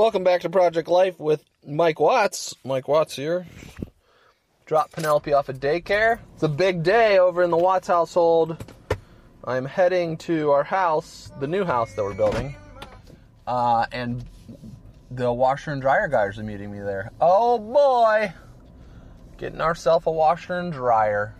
Welcome back to Project Life with Mike Watts. Mike Watts here. Drop Penelope off at daycare. It's a big day over in the Watts household. I'm heading to our house, the new house that we're building, uh, and the washer and dryer guys are meeting me there. Oh boy, getting ourselves a washer and dryer.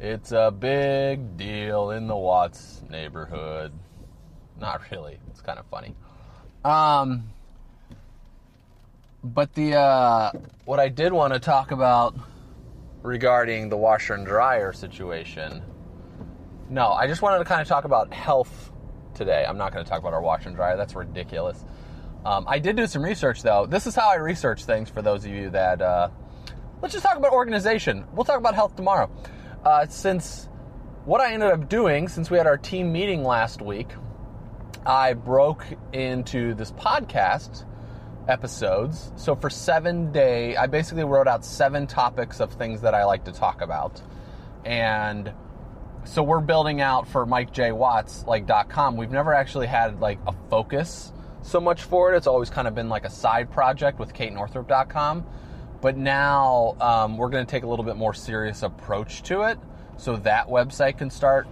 It's a big deal in the Watts neighborhood. Not really. It's kind of funny. Um, but the uh, what I did want to talk about regarding the washer and dryer situation no, I just wanted to kind of talk about health today. I'm not going to talk about our washer and dryer. That's ridiculous. Um, I did do some research though. This is how I research things for those of you that. Uh, let's just talk about organization. We'll talk about health tomorrow. Uh, since what I ended up doing, since we had our team meeting last week, I broke into this podcast episodes. So for seven day, I basically wrote out seven topics of things that I like to talk about, and so we're building out for Mike J Watts like .com. We've never actually had like a focus so much for it. It's always kind of been like a side project with KateNorthrup.com. But now um, we're going to take a little bit more serious approach to it, so that website can start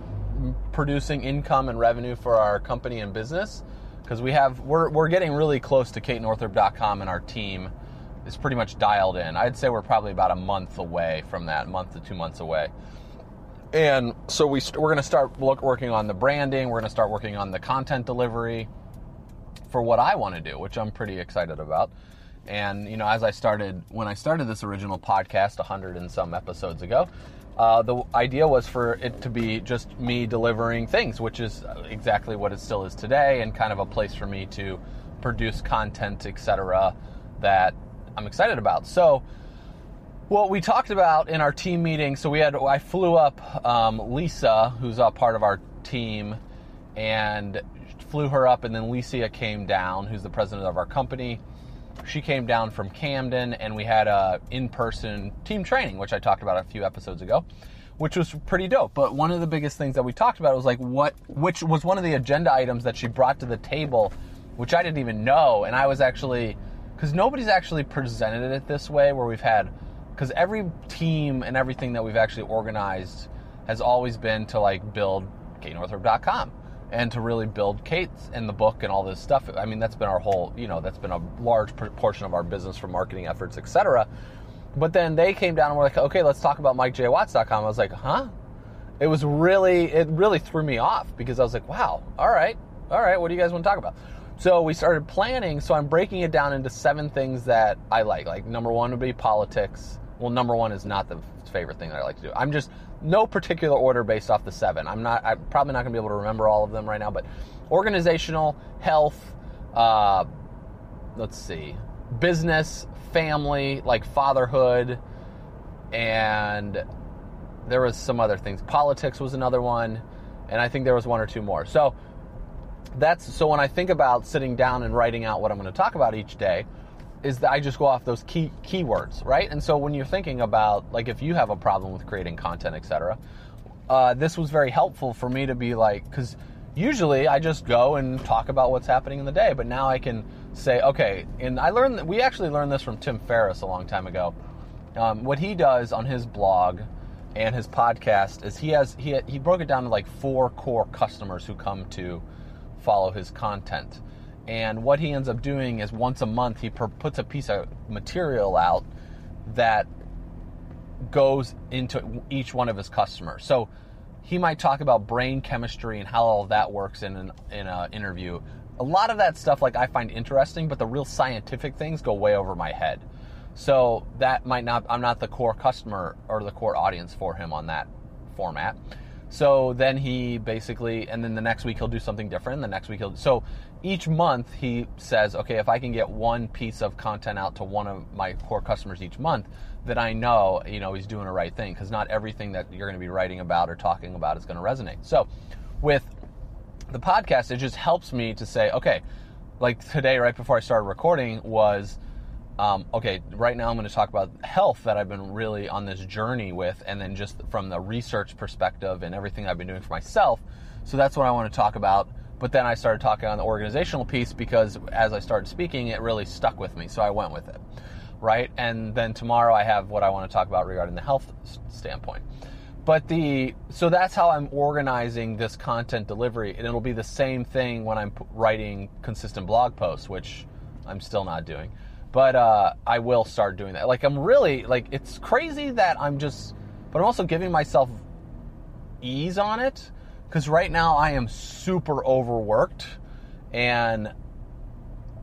producing income and revenue for our company and business. Because we have we're we're getting really close to KateNorthrup.com and our team is pretty much dialed in. I'd say we're probably about a month away from that, month to two months away and so we st- we're going to start look, working on the branding. We're going to start working on the content delivery for what I want to do, which I'm pretty excited about. And you know, as I started when I started this original podcast, a hundred and some episodes ago, uh, the idea was for it to be just me delivering things, which is exactly what it still is today, and kind of a place for me to produce content, etc., that I'm excited about. So well, we talked about in our team meeting. So we had I flew up um, Lisa, who's a part of our team, and flew her up, and then Licia came down, who's the president of our company. She came down from Camden, and we had a in-person team training, which I talked about a few episodes ago, which was pretty dope. But one of the biggest things that we talked about was like what, which was one of the agenda items that she brought to the table, which I didn't even know, and I was actually because nobody's actually presented it this way, where we've had because every team and everything that we've actually organized has always been to like build katenorthrup.com and to really build Kate's and the book and all this stuff. I mean, that's been our whole, you know, that's been a large portion of our business for marketing efforts, etc. But then they came down and were like, okay, let's talk about MikeJWatts.com. I was like, huh? It was really, it really threw me off because I was like, wow, all right, all right, what do you guys want to talk about? So we started planning. So I'm breaking it down into seven things that I like. Like number one would be politics well, number one is not the favorite thing that I like to do. I'm just no particular order based off the seven. I'm not. I'm probably not going to be able to remember all of them right now, but organizational, health. Uh, let's see, business, family, like fatherhood, and there was some other things. Politics was another one, and I think there was one or two more. So that's so when I think about sitting down and writing out what I'm going to talk about each day is that I just go off those key keywords, right? And so when you're thinking about like if you have a problem with creating content, etc., uh, this was very helpful for me to be like because usually I just go and talk about what's happening in the day, but now I can say okay. And I learned we actually learned this from Tim Ferriss a long time ago. Um, what he does on his blog and his podcast is he has he he broke it down to like four core customers who come to follow his content and what he ends up doing is once a month he per- puts a piece of material out that goes into each one of his customers. So he might talk about brain chemistry and how all that works in an in an interview. a lot of that stuff like I find interesting, but the real scientific things go way over my head. So that might not I'm not the core customer or the core audience for him on that format. So then he basically, and then the next week he'll do something different. The next week he'll, so each month he says, okay, if I can get one piece of content out to one of my core customers each month, then I know, you know, he's doing the right thing because not everything that you're going to be writing about or talking about is going to resonate. So with the podcast, it just helps me to say, okay, like today, right before I started recording, was um, okay, right now I'm going to talk about health that I've been really on this journey with, and then just from the research perspective and everything I've been doing for myself. So that's what I want to talk about. But then I started talking on the organizational piece because as I started speaking, it really stuck with me. So I went with it, right? And then tomorrow I have what I want to talk about regarding the health standpoint. But the so that's how I'm organizing this content delivery, and it'll be the same thing when I'm writing consistent blog posts, which I'm still not doing but uh, I will start doing that. Like I'm really like it's crazy that I'm just, but I'm also giving myself ease on it because right now I am super overworked, and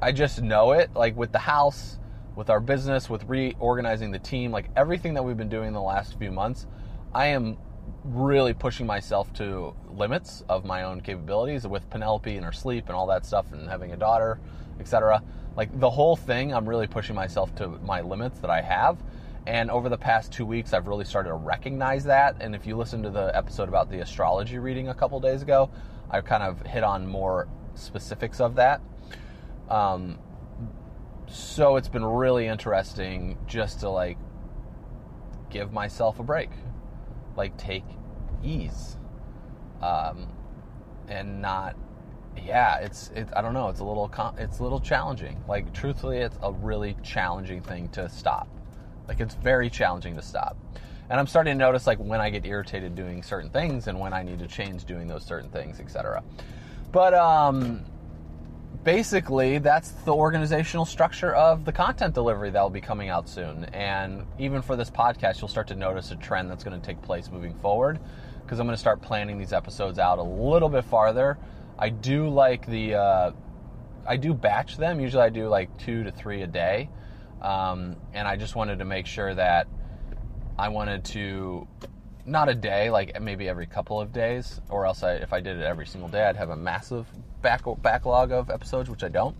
I just know it. Like with the house, with our business, with reorganizing the team, like everything that we've been doing the last few months, I am really pushing myself to limits of my own capabilities with Penelope and her sleep and all that stuff and having a daughter, etc like the whole thing, I'm really pushing myself to my limits that I have. And over the past two weeks, I've really started to recognize that. And if you listen to the episode about the astrology reading a couple days ago, I kind of hit on more specifics of that. Um, so it's been really interesting just to like give myself a break, like take ease, um, and not yeah, it's it, I don't know. It's a little it's a little challenging. Like truthfully, it's a really challenging thing to stop. Like it's very challenging to stop. And I'm starting to notice like when I get irritated doing certain things and when I need to change doing those certain things, etc. But um basically that's the organizational structure of the content delivery that will be coming out soon. And even for this podcast, you'll start to notice a trend that's going to take place moving forward because I'm going to start planning these episodes out a little bit farther I do like the, uh, I do batch them. Usually I do like two to three a day. Um, and I just wanted to make sure that I wanted to, not a day, like maybe every couple of days, or else I, if I did it every single day, I'd have a massive back, backlog of episodes, which I don't.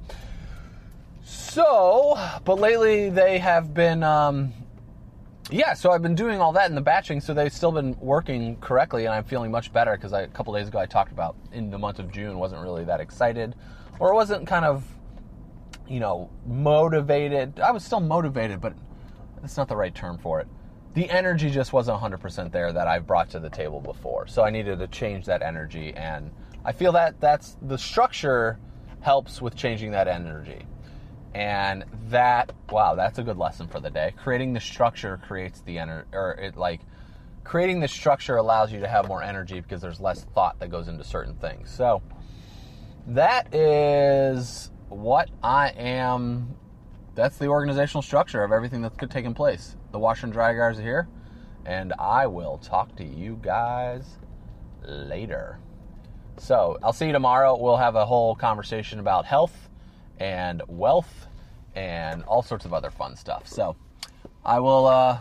So, but lately they have been, um, yeah, so I've been doing all that in the batching, so they've still been working correctly, and I'm feeling much better because a couple days ago I talked about in the month of June wasn't really that excited, or it wasn't kind of, you know, motivated. I was still motivated, but that's not the right term for it. The energy just wasn't 100% there that I've brought to the table before, so I needed to change that energy, and I feel that that's the structure helps with changing that energy. And that, wow, that's a good lesson for the day. Creating the structure creates the energy, or it like, creating the structure allows you to have more energy because there's less thought that goes into certain things. So, that is what I am. That's the organizational structure of everything that's taking place. The washer and dryer guys are here, and I will talk to you guys later. So, I'll see you tomorrow. We'll have a whole conversation about health and wealth and all sorts of other fun stuff. So I will uh,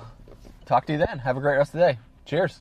talk to you then. Have a great rest of the day. Cheers.